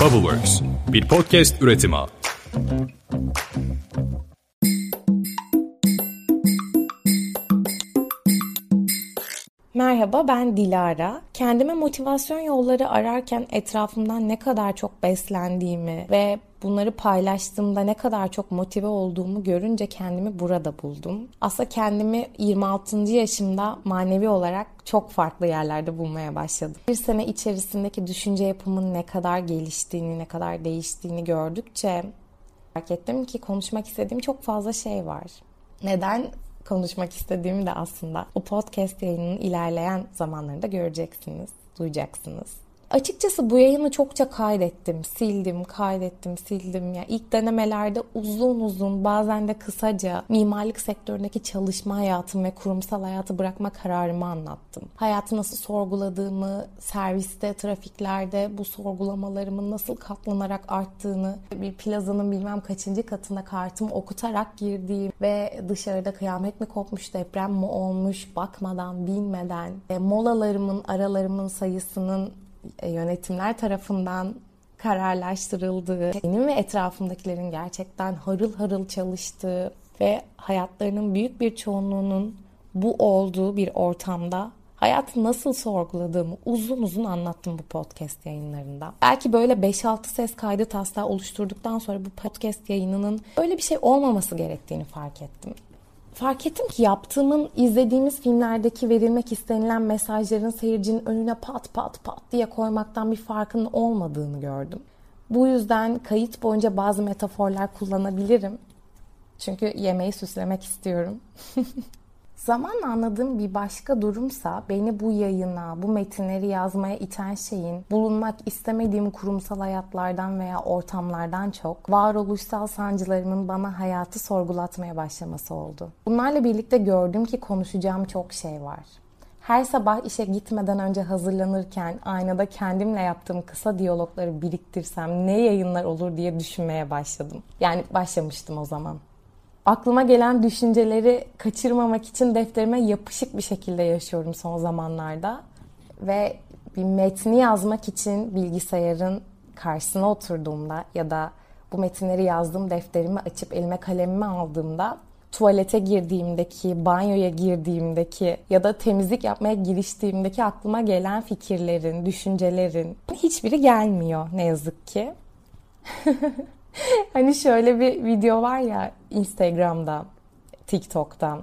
Bubbleworks, bir podcast üretimi. Merhaba ben Dilara. Kendime motivasyon yolları ararken etrafımdan ne kadar çok beslendiğimi ve bunları paylaştığımda ne kadar çok motive olduğumu görünce kendimi burada buldum. Aslında kendimi 26. yaşımda manevi olarak çok farklı yerlerde bulmaya başladım. Bir sene içerisindeki düşünce yapımın ne kadar geliştiğini, ne kadar değiştiğini gördükçe fark ettim ki konuşmak istediğim çok fazla şey var. Neden konuşmak istediğimi de aslında o podcast yayınının ilerleyen zamanlarında göreceksiniz, duyacaksınız. Açıkçası bu yayını çokça kaydettim, sildim, kaydettim, sildim. Ya ilk denemelerde uzun uzun, bazen de kısaca mimarlık sektöründeki çalışma hayatım ve kurumsal hayatı bırakma kararımı anlattım. Hayatı nasıl sorguladığımı, serviste, trafiklerde bu sorgulamalarımın nasıl katlanarak arttığını, bir plazanın bilmem kaçıncı katına kartımı okutarak girdiğim ve dışarıda kıyamet mi kopmuş, deprem mi olmuş, bakmadan, bilmeden, e, molalarımın, aralarımın sayısının yönetimler tarafından kararlaştırıldığı, benim ve etrafımdakilerin gerçekten harıl harıl çalıştığı ve hayatlarının büyük bir çoğunluğunun bu olduğu bir ortamda hayatı nasıl sorguladığımı uzun uzun anlattım bu podcast yayınlarında. Belki böyle 5-6 ses kaydı taslağı oluşturduktan sonra bu podcast yayınının öyle bir şey olmaması gerektiğini fark ettim fark ettim ki yaptığımın izlediğimiz filmlerdeki verilmek istenilen mesajların seyircinin önüne pat pat pat diye koymaktan bir farkının olmadığını gördüm. Bu yüzden kayıt boyunca bazı metaforlar kullanabilirim. Çünkü yemeği süslemek istiyorum. Zamanla anladığım bir başka durumsa beni bu yayına, bu metinleri yazmaya iten şeyin bulunmak istemediğim kurumsal hayatlardan veya ortamlardan çok varoluşsal sancılarımın bana hayatı sorgulatmaya başlaması oldu. Bunlarla birlikte gördüm ki konuşacağım çok şey var. Her sabah işe gitmeden önce hazırlanırken aynada kendimle yaptığım kısa diyalogları biriktirsem ne yayınlar olur diye düşünmeye başladım. Yani başlamıştım o zaman aklıma gelen düşünceleri kaçırmamak için defterime yapışık bir şekilde yaşıyorum son zamanlarda. Ve bir metni yazmak için bilgisayarın karşısına oturduğumda ya da bu metinleri yazdığım defterimi açıp elime kalemimi aldığımda tuvalete girdiğimdeki, banyoya girdiğimdeki ya da temizlik yapmaya giriştiğimdeki aklıma gelen fikirlerin, düşüncelerin hiçbiri gelmiyor ne yazık ki. hani şöyle bir video var ya Instagram'da, TikTok'ta.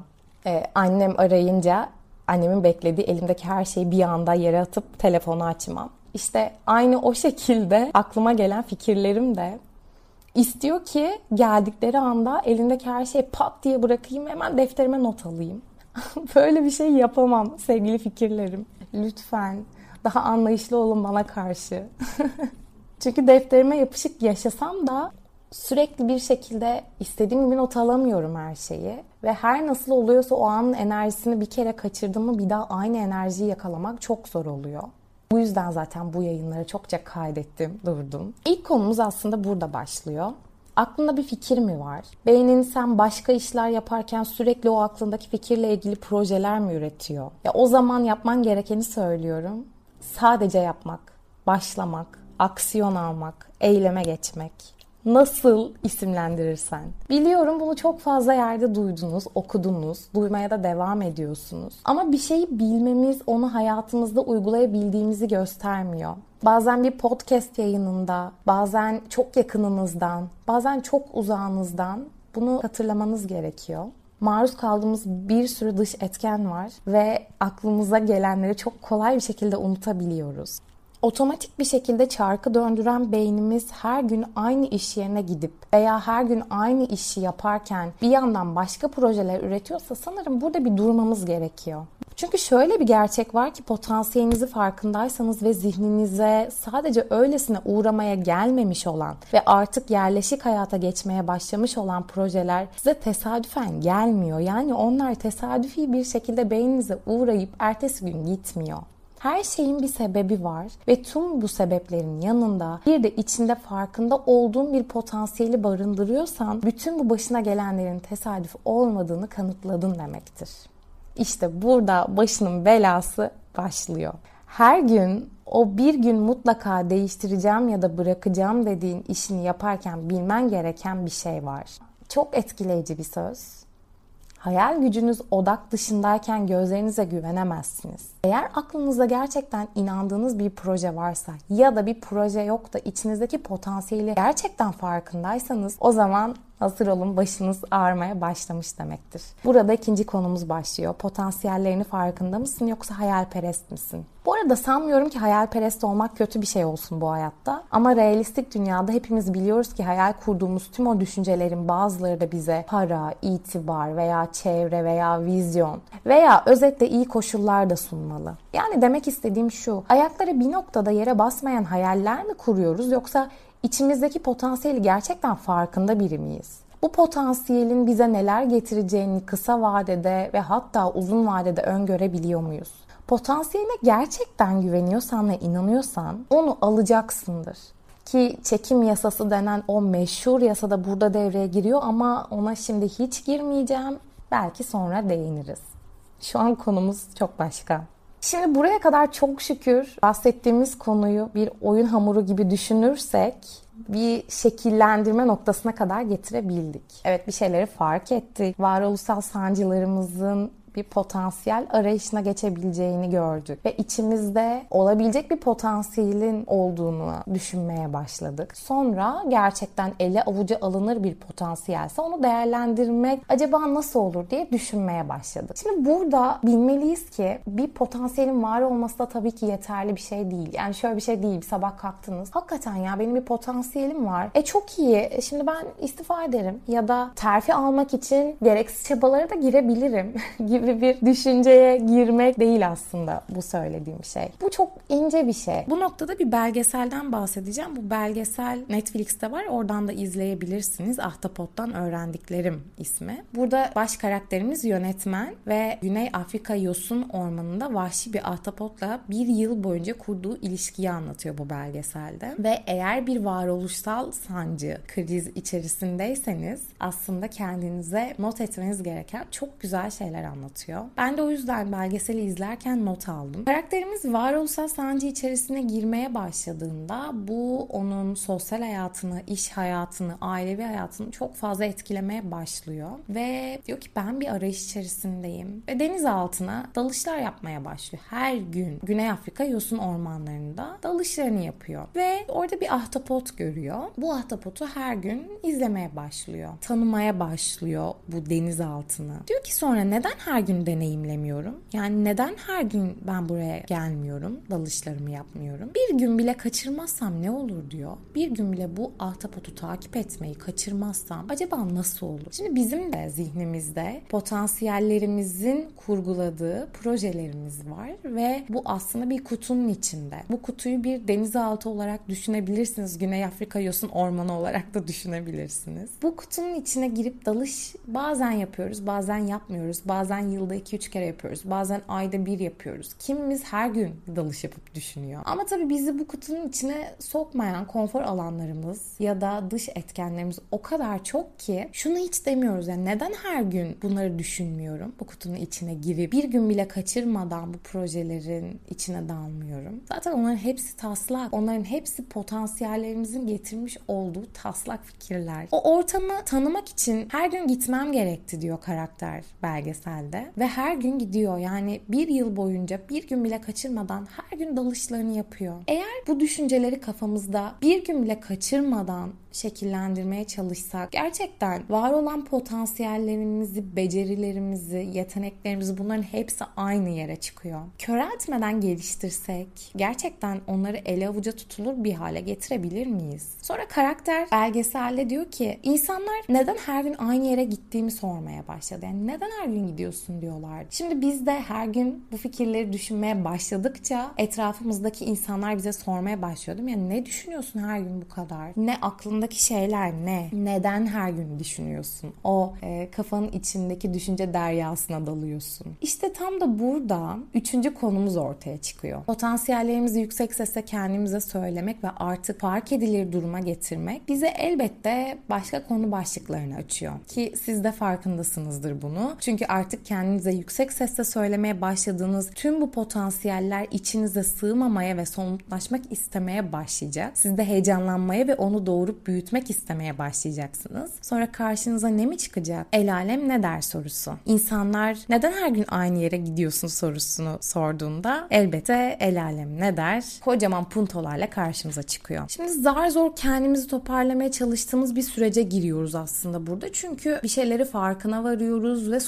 Ee, annem arayınca annemin beklediği elimdeki her şeyi bir anda yere atıp telefonu açmam. İşte aynı o şekilde aklıma gelen fikirlerim de istiyor ki geldikleri anda elindeki her şeyi pat diye bırakayım hemen defterime not alayım. Böyle bir şey yapamam sevgili fikirlerim. Lütfen daha anlayışlı olun bana karşı. Çünkü defterime yapışık yaşasam da sürekli bir şekilde istediğim gibi not alamıyorum her şeyi. Ve her nasıl oluyorsa o anın enerjisini bir kere kaçırdığımı bir daha aynı enerjiyi yakalamak çok zor oluyor. Bu yüzden zaten bu yayınları çokça kaydettim, durdum. İlk konumuz aslında burada başlıyor. Aklında bir fikir mi var? Beynin sen başka işler yaparken sürekli o aklındaki fikirle ilgili projeler mi üretiyor? Ya o zaman yapman gerekeni söylüyorum. Sadece yapmak, başlamak, aksiyon almak, eyleme geçmek. Nasıl isimlendirirsen. Biliyorum bunu çok fazla yerde duydunuz, okudunuz, duymaya da devam ediyorsunuz. Ama bir şeyi bilmemiz onu hayatımızda uygulayabildiğimizi göstermiyor. Bazen bir podcast yayınında, bazen çok yakınınızdan, bazen çok uzağınızdan bunu hatırlamanız gerekiyor maruz kaldığımız bir sürü dış etken var ve aklımıza gelenleri çok kolay bir şekilde unutabiliyoruz. Otomatik bir şekilde çarkı döndüren beynimiz her gün aynı iş yerine gidip veya her gün aynı işi yaparken bir yandan başka projeler üretiyorsa sanırım burada bir durmamız gerekiyor. Çünkü şöyle bir gerçek var ki potansiyelinizi farkındaysanız ve zihninize sadece öylesine uğramaya gelmemiş olan ve artık yerleşik hayata geçmeye başlamış olan projeler size tesadüfen gelmiyor. Yani onlar tesadüfi bir şekilde beyninize uğrayıp ertesi gün gitmiyor. Her şeyin bir sebebi var ve tüm bu sebeplerin yanında bir de içinde farkında olduğun bir potansiyeli barındırıyorsan bütün bu başına gelenlerin tesadüf olmadığını kanıtladın demektir. İşte burada başının belası başlıyor. Her gün o bir gün mutlaka değiştireceğim ya da bırakacağım dediğin işini yaparken bilmen gereken bir şey var. Çok etkileyici bir söz. Hayal gücünüz odak dışındayken gözlerinize güvenemezsiniz. Eğer aklınızda gerçekten inandığınız bir proje varsa ya da bir proje yok da içinizdeki potansiyeli gerçekten farkındaysanız o zaman hazır olun başınız ağrımaya başlamış demektir. Burada ikinci konumuz başlıyor. Potansiyellerini farkında mısın yoksa hayalperest misin? Bu arada sanmıyorum ki hayalperest olmak kötü bir şey olsun bu hayatta. Ama realistik dünyada hepimiz biliyoruz ki hayal kurduğumuz tüm o düşüncelerin bazıları da bize para, itibar veya çevre veya vizyon veya özetle iyi koşullar da sunmalı. Yani demek istediğim şu. Ayakları bir noktada yere basmayan hayaller mi kuruyoruz yoksa içimizdeki potansiyeli gerçekten farkında biri miyiz? Bu potansiyelin bize neler getireceğini kısa vadede ve hatta uzun vadede öngörebiliyor muyuz? Potansiyeline gerçekten güveniyorsan ve inanıyorsan onu alacaksındır. Ki çekim yasası denen o meşhur yasada burada devreye giriyor ama ona şimdi hiç girmeyeceğim. Belki sonra değiniriz. Şu an konumuz çok başka. Şimdi buraya kadar çok şükür bahsettiğimiz konuyu bir oyun hamuru gibi düşünürsek bir şekillendirme noktasına kadar getirebildik. Evet bir şeyleri fark ettik. Varoluşsal sancılarımızın bir potansiyel arayışına geçebileceğini gördük. Ve içimizde olabilecek bir potansiyelin olduğunu düşünmeye başladık. Sonra gerçekten ele avuca alınır bir potansiyelse onu değerlendirmek acaba nasıl olur diye düşünmeye başladık. Şimdi burada bilmeliyiz ki bir potansiyelin var olması da tabii ki yeterli bir şey değil. Yani şöyle bir şey değil. Bir sabah kalktınız. Hakikaten ya benim bir potansiyelim var. E çok iyi. E şimdi ben istifa ederim. Ya da terfi almak için gereksiz çabalara da girebilirim gibi gibi bir düşünceye girmek değil aslında bu söylediğim şey. Bu çok ince bir şey. Bu noktada bir belgeselden bahsedeceğim. Bu belgesel Netflix'te var. Oradan da izleyebilirsiniz. Ahtapot'tan öğrendiklerim ismi. Burada baş karakterimiz yönetmen ve Güney Afrika Yosun Ormanı'nda vahşi bir ahtapotla bir yıl boyunca kurduğu ilişkiyi anlatıyor bu belgeselde. Ve eğer bir varoluşsal sancı, kriz içerisindeyseniz aslında kendinize not etmeniz gereken çok güzel şeyler anlatıyor anlatıyor. Ben de o yüzden belgeseli izlerken not aldım. Karakterimiz varoluşsal sancı içerisine girmeye başladığında bu onun sosyal hayatını, iş hayatını, ailevi hayatını çok fazla etkilemeye başlıyor. Ve diyor ki ben bir arayış içerisindeyim. Ve deniz altına dalışlar yapmaya başlıyor. Her gün Güney Afrika yosun ormanlarında dalışlarını yapıyor. Ve orada bir ahtapot görüyor. Bu ahtapotu her gün izlemeye başlıyor. Tanımaya başlıyor bu deniz altını. Diyor ki sonra neden her gün deneyimlemiyorum? Yani neden her gün ben buraya gelmiyorum, dalışlarımı yapmıyorum? Bir gün bile kaçırmazsam ne olur diyor. Bir gün bile bu ahtapotu takip etmeyi kaçırmazsam acaba nasıl olur? Şimdi bizim de zihnimizde potansiyellerimizin kurguladığı projelerimiz var ve bu aslında bir kutunun içinde. Bu kutuyu bir denizaltı olarak düşünebilirsiniz. Güney Afrika yosun ormanı olarak da düşünebilirsiniz. Bu kutunun içine girip dalış bazen yapıyoruz, bazen yapmıyoruz. Bazen yılda 2-3 kere yapıyoruz. Bazen ayda bir yapıyoruz. Kimimiz her gün dalış yapıp düşünüyor. Ama tabii bizi bu kutunun içine sokmayan konfor alanlarımız ya da dış etkenlerimiz o kadar çok ki şunu hiç demiyoruz. Yani neden her gün bunları düşünmüyorum? Bu kutunun içine girip bir gün bile kaçırmadan bu projelerin içine dalmıyorum. Zaten onların hepsi taslak. Onların hepsi potansiyellerimizin getirmiş olduğu taslak fikirler. O ortamı tanımak için her gün gitmem gerekti diyor karakter belgeselde ve her gün gidiyor. Yani bir yıl boyunca bir gün bile kaçırmadan her gün dalışlarını yapıyor. Eğer bu düşünceleri kafamızda bir gün bile kaçırmadan şekillendirmeye çalışsak gerçekten var olan potansiyellerimizi, becerilerimizi, yeteneklerimizi bunların hepsi aynı yere çıkıyor. Köreltmeden geliştirsek gerçekten onları ele avuca tutulur bir hale getirebilir miyiz? Sonra karakter belgeselde diyor ki insanlar neden her gün aynı yere gittiğimi sormaya başladı. Yani neden her gün gidiyorsun diyorlar. Şimdi biz de her gün bu fikirleri düşünmeye başladıkça etrafımızdaki insanlar bize sormaya başlıyor değil mi? Yani ne düşünüyorsun her gün bu kadar? Ne aklında kafandaki şeyler ne? Neden her gün düşünüyorsun? O e, kafanın içindeki düşünce deryasına dalıyorsun. İşte tam da burada üçüncü konumuz ortaya çıkıyor. Potansiyellerimizi yüksek sesle kendimize söylemek ve artık fark edilir duruma getirmek bize elbette başka konu başlıklarını açıyor. Ki siz de farkındasınızdır bunu. Çünkü artık kendinize yüksek sesle söylemeye başladığınız tüm bu potansiyeller içinize sığmamaya ve somutlaşmak istemeye başlayacak. Siz de heyecanlanmaya ve onu doğurup büyütmek istemeye başlayacaksınız. Sonra karşınıza ne mi çıkacak? El alem ne der sorusu. İnsanlar neden her gün aynı yere gidiyorsun sorusunu sorduğunda elbette el alem ne der? Kocaman puntolarla karşımıza çıkıyor. Şimdi zar zor kendimizi toparlamaya çalıştığımız bir sürece giriyoruz aslında burada. Çünkü bir şeyleri farkına varıyoruz ve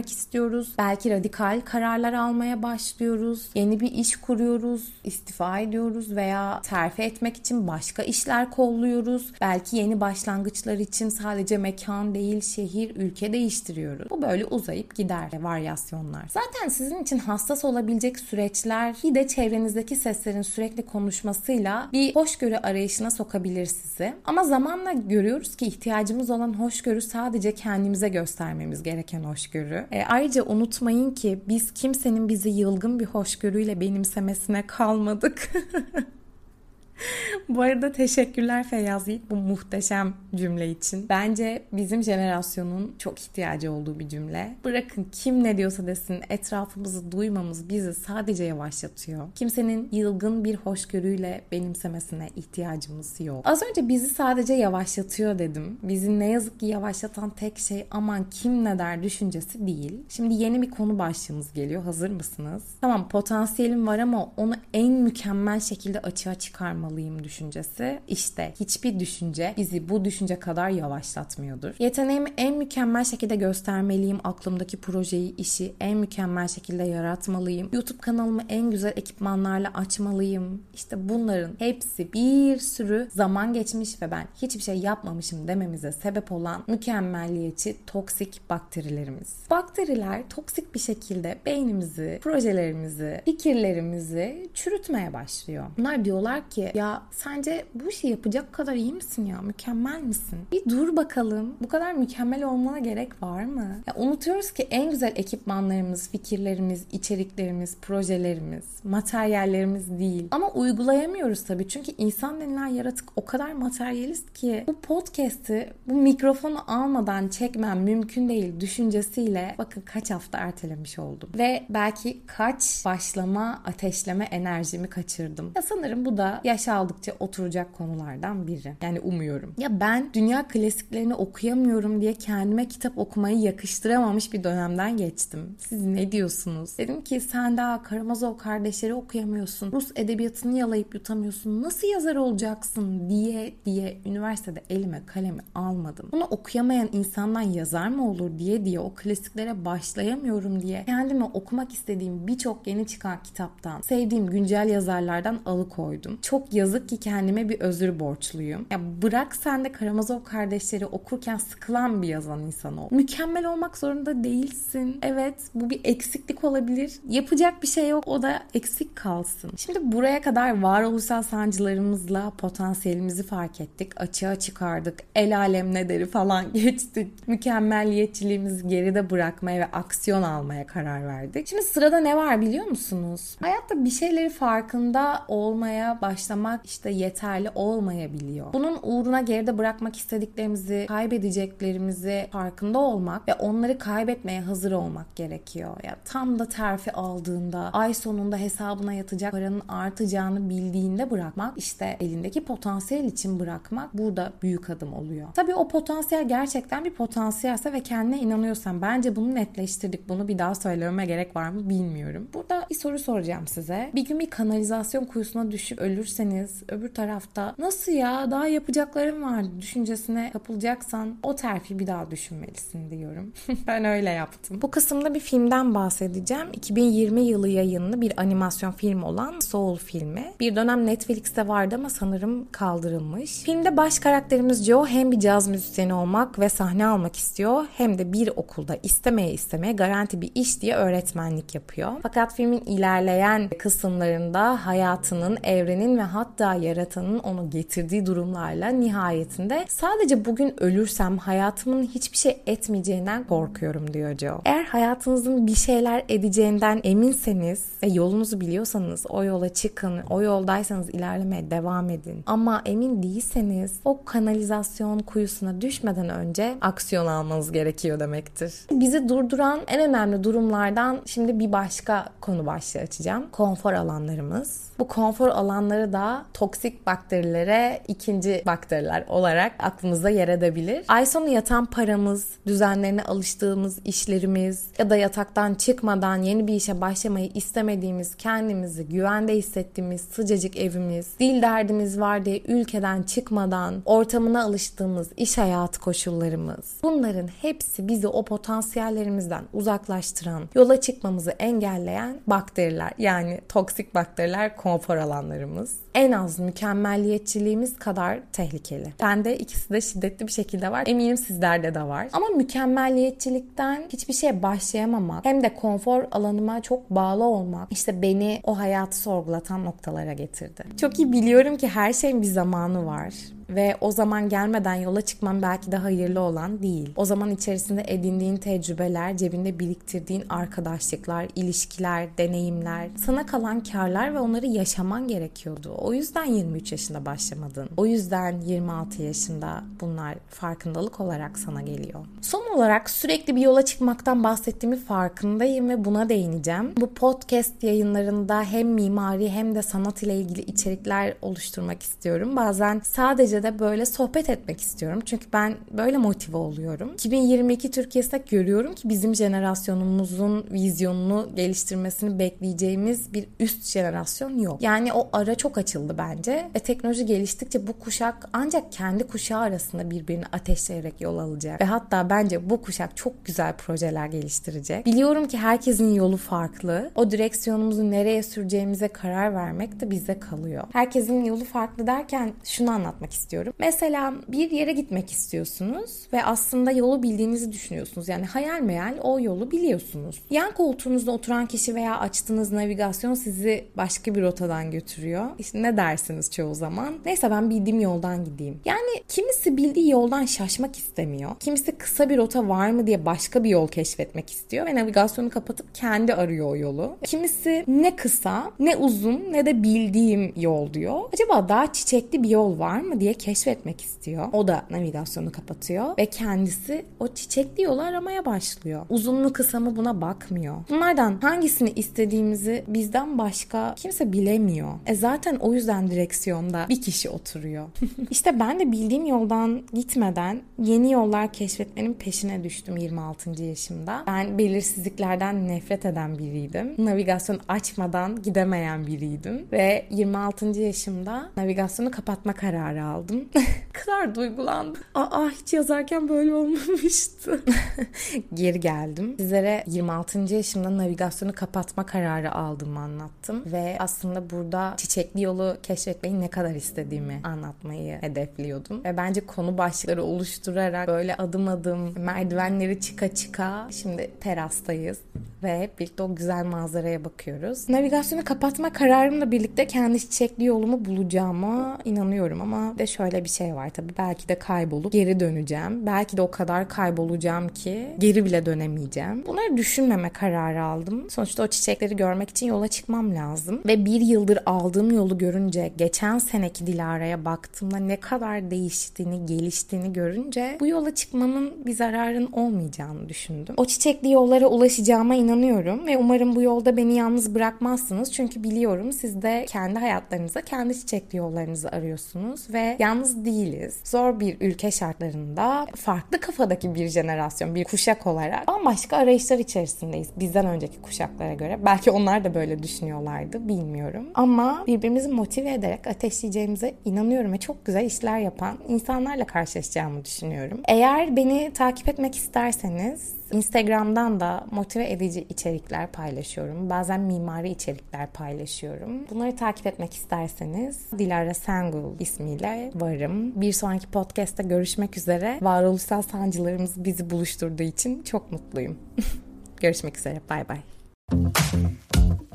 somutlaştırmak istiyoruz. Belki radikal kararlar almaya başlıyoruz. Yeni bir iş kuruyoruz, istifa ediyoruz veya terfi etmek için başka işler kolluyoruz. Belki yeni başlangıçlar için sadece mekan değil, şehir, ülke değiştiriyoruz. Bu böyle uzayıp gider varyasyonlar. Zaten sizin için hassas olabilecek süreçler bir de çevrenizdeki seslerin sürekli konuşmasıyla bir hoşgörü arayışına sokabilir sizi. Ama zamanla görüyoruz ki ihtiyacımız olan hoşgörü sadece kendimize göstermemiz gereken hoşgörü. E, ayrıca unutmayın ki biz kimsenin bizi yılgın bir hoşgörüyle benimsemesine kalmadık. bu arada teşekkürler Feyyaz Yiğit bu muhteşem cümle için. Bence bizim jenerasyonun çok ihtiyacı olduğu bir cümle. Bırakın kim ne diyorsa desin etrafımızı duymamız bizi sadece yavaşlatıyor. Kimsenin yılgın bir hoşgörüyle benimsemesine ihtiyacımız yok. Az önce bizi sadece yavaşlatıyor dedim. Bizi ne yazık ki yavaşlatan tek şey aman kim ne der düşüncesi değil. Şimdi yeni bir konu başlığımız geliyor. Hazır mısınız? Tamam potansiyelim var ama onu en mükemmel şekilde açığa çıkarmalıyım düşüncesi. İşte hiçbir düşünce bizi bu düşünce kadar yavaşlatmıyordur. Yeteneğimi en mükemmel şekilde göstermeliyim. Aklımdaki projeyi, işi en mükemmel şekilde yaratmalıyım. YouTube kanalımı en güzel ekipmanlarla açmalıyım. İşte bunların hepsi bir sürü zaman geçmiş ve ben hiçbir şey yapmamışım dememize sebep olan mükemmelliyetçi toksik bakterilerimiz. Bakteriler toksik bir şekilde beynimizi, projelerimizi, fikirlerimizi çürütmeye başlıyor. Bunlar diyorlar ki ya sence bu işi yapacak kadar iyi misin ya? Mükemmel misin? Bir dur bakalım. Bu kadar mükemmel olmana gerek var mı? Ya unutuyoruz ki en güzel ekipmanlarımız, fikirlerimiz, içeriklerimiz, projelerimiz, materyallerimiz değil. Ama uygulayamıyoruz tabii. Çünkü insan denilen yaratık o kadar materyalist ki bu podcast'i bu mikrofonu almadan çekmem mümkün değil düşüncesiyle bakın kaç hafta ertelemiş oldum. Ve belki kaç başlama, ateşleme enerjimi kaçırdım. Ya sanırım bu da yaş aldıkça oturacak konulardan biri. Yani umuyorum. Ya ben dünya klasiklerini okuyamıyorum diye kendime kitap okumayı yakıştıramamış bir dönemden geçtim. Siz ne diyorsunuz? Dedim ki sen daha Karamazov kardeşleri okuyamıyorsun. Rus edebiyatını yalayıp yutamıyorsun. Nasıl yazar olacaksın diye diye üniversitede elime kalemi almadım. Bunu okuyamayan insandan yazar mı olur diye diye o klasiklere başlayamıyorum diye kendime okumak istediğim birçok yeni çıkan kitaptan, sevdiğim güncel yazarlardan alıkoydum. Çok yazık ki kendime bir özür borçluyum. Ya bırak sen de Karamazov kardeşleri okurken sıkılan bir yazan insan ol. Mükemmel olmak zorunda değilsin. Evet bu bir eksiklik olabilir. Yapacak bir şey yok o da eksik kalsın. Şimdi buraya kadar varoluşsal sancılarımızla potansiyelimizi fark ettik. Açığa çıkardık. El alem ne deri falan geçtik. Mükemmelliyetçiliğimizi geride bırakmaya ve aksiyon almaya karar verdik. Şimdi sırada ne var biliyor musunuz? Hayatta bir şeyleri farkında olmaya başlamak işte yeterli olmayabiliyor. Bunun uğruna geride bırakmak istediklerimizi, kaybedeceklerimizi farkında olmak ve onları kaybetmeye hazır olmak gerekiyor. Ya tam da terfi aldığında, ay sonunda hesabına yatacak paranın artacağını bildiğinde bırakmak, işte elindeki potansiyel için bırakmak burada büyük adım oluyor. Tabii o potansiyel gerçekten bir potansiyelse ve kendine inanıyorsan bence bunu netleştirdik. Bunu bir daha söylememe gerek var mı bilmiyorum. Burada bir soru soracağım size. Bir gün bir kanalizasyon kuyusuna düşüp ölürseniz öbür tarafta nasıl ya daha yapacaklarım var düşüncesine kapılacaksan o terfi bir daha düşünmelisin diyorum. ben öyle yaptım. Bu kısımda bir filmden bahsedeceğim. 2020 yılı yayınlı bir animasyon film olan Soul filmi. Bir dönem Netflix'te vardı ama sanırım kaldırılmış. Filmde baş karakterimiz Joe hem bir caz müzisyeni olmak ve sahne almak istiyor hem de bir okulda istemeye istemeye garanti bir iş diye öğretmenlik yapıyor. Fakat filmin ilerleyen kısımlarında hayatının, evrenin ve hatta yaratanın onu getirdiği durumlarla nihayetinde sadece bugün ölürsem hayatımın hiçbir şey etmeyeceğinden korkuyorum diyor Joe. Eğer hayatınızın bir şeyler edeceğinden eminseniz ve yolunuzu biliyorsanız o yola çıkın. O yoldaysanız ilerlemeye devam edin. Ama emin değilseniz o kanalizasyon kuyusuna düşmeden önce aksiyon almanız gerekiyor demektir. Bizi durduran en önemli durumlardan şimdi bir başka konu başlığı açacağım. Konfor alanlarımız. Bu konfor alanları da toksik bakterilere ikinci bakteriler olarak aklınızda yer edebilir. Ay sonu yatan paramız, düzenlerine alıştığımız işlerimiz ya da yataktan çıkmadan yeni bir işe başlamayı istemediğimiz, kendimizi güvende hissettiğimiz sıcacık evimiz, dil derdimiz var diye ülkeden çıkmadan ortamına alıştığımız iş hayatı koşullarımız. Bunların hepsi bizi o potansiyellerimizden uzaklaştıran, yola çıkmamızı engelleyen bakteriler yani toksik bakteriler konfor alanlarımız. En az mükemmelliyetçiliğimiz kadar tehlikeli. Bende ikisi de şiddetli bir şekilde var. Eminim sizlerde de var. Ama mükemmelliyetçilikten hiçbir şeye başlayamamak hem de konfor alanıma çok bağlı olmak işte beni o hayatı sorgulatan noktalara getirdi. Çok iyi biliyorum ki her şeyin bir zamanı var ve o zaman gelmeden yola çıkman belki de hayırlı olan değil. O zaman içerisinde edindiğin tecrübeler, cebinde biriktirdiğin arkadaşlıklar, ilişkiler, deneyimler, sana kalan karlar ve onları yaşaman gerekiyordu. O yüzden 23 yaşında başlamadın. O yüzden 26 yaşında bunlar farkındalık olarak sana geliyor. Son olarak sürekli bir yola çıkmaktan bahsettiğimi farkındayım ve buna değineceğim. Bu podcast yayınlarında hem mimari hem de sanat ile ilgili içerikler oluşturmak istiyorum. Bazen sadece de böyle sohbet etmek istiyorum. Çünkü ben böyle motive oluyorum. 2022 Türkiye'sinde görüyorum ki bizim jenerasyonumuzun vizyonunu geliştirmesini bekleyeceğimiz bir üst jenerasyon yok. Yani o ara çok açıldı bence ve teknoloji geliştikçe bu kuşak ancak kendi kuşağı arasında birbirini ateşleyerek yol alacak. Ve hatta bence bu kuşak çok güzel projeler geliştirecek. Biliyorum ki herkesin yolu farklı. O direksiyonumuzu nereye süreceğimize karar vermek de bize kalıyor. Herkesin yolu farklı derken şunu anlatmak istiyorum istiyorum. Mesela bir yere gitmek istiyorsunuz ve aslında yolu bildiğinizi düşünüyorsunuz. Yani hayal meyal o yolu biliyorsunuz. Yan koltuğunuzda oturan kişi veya açtığınız navigasyon sizi başka bir rotadan götürüyor. İşte ne dersiniz çoğu zaman? Neyse ben bildiğim yoldan gideyim. Yani kimisi bildiği yoldan şaşmak istemiyor. Kimisi kısa bir rota var mı diye başka bir yol keşfetmek istiyor ve navigasyonu kapatıp kendi arıyor o yolu. Kimisi ne kısa ne uzun ne de bildiğim yol diyor. Acaba daha çiçekli bir yol var mı diye keşfetmek istiyor. O da navigasyonu kapatıyor ve kendisi o çiçekli yolu aramaya başlıyor. Uzunlu kısa mı buna bakmıyor. Bunlardan hangisini istediğimizi bizden başka kimse bilemiyor. E zaten o yüzden direksiyonda bir kişi oturuyor. İşte ben de bildiğim yoldan gitmeden yeni yollar keşfetmenin peşine düştüm 26. yaşımda. Ben belirsizliklerden nefret eden biriydim. Navigasyon açmadan gidemeyen biriydim ve 26. yaşımda navigasyonu kapatma kararı aldım yazdım. kadar duygulandım. Aa hiç yazarken böyle olmamıştı. Geri geldim. Sizlere 26. yaşımda navigasyonu kapatma kararı aldığımı anlattım. Ve aslında burada çiçekli yolu keşfetmeyi ne kadar istediğimi anlatmayı hedefliyordum. Ve bence konu başlıkları oluşturarak böyle adım adım merdivenleri çıka çıka şimdi terastayız. Ve hep birlikte o güzel manzaraya bakıyoruz. Navigasyonu kapatma kararımla birlikte kendi çiçekli yolumu bulacağıma inanıyorum ama de şöyle bir şey var tabii. Belki de kaybolup geri döneceğim. Belki de o kadar kaybolacağım ki geri bile dönemeyeceğim. Bunları düşünmeme kararı aldım. Sonuçta o çiçekleri görmek için yola çıkmam lazım. Ve bir yıldır aldığım yolu görünce, geçen seneki Dilara'ya baktığımda ne kadar değiştiğini, geliştiğini görünce bu yola çıkmamın bir zararın olmayacağını düşündüm. O çiçekli yollara ulaşacağıma inanıyorum ve umarım bu yolda beni yalnız bırakmazsınız. Çünkü biliyorum siz de kendi hayatlarınıza, kendi çiçekli yollarınızı arıyorsunuz ve yalnız değiliz. Zor bir ülke şartlarında farklı kafadaki bir jenerasyon, bir kuşak olarak bambaşka arayışlar içerisindeyiz. Bizden önceki kuşaklara göre. Belki onlar da böyle düşünüyorlardı bilmiyorum. Ama birbirimizi motive ederek ateşleyeceğimize inanıyorum ve çok güzel işler yapan insanlarla karşılaşacağımı düşünüyorum. Eğer beni takip etmek isterseniz Instagram'dan da motive edici içerikler paylaşıyorum. Bazen mimari içerikler paylaşıyorum. Bunları takip etmek isterseniz Dilara Sengul ismiyle varım. Bir sonraki podcast'te görüşmek üzere. Varoluşsal sancılarımız bizi buluşturduğu için çok mutluyum. görüşmek üzere. Bay bay.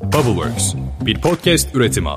Bubbleworks bir podcast üretimi.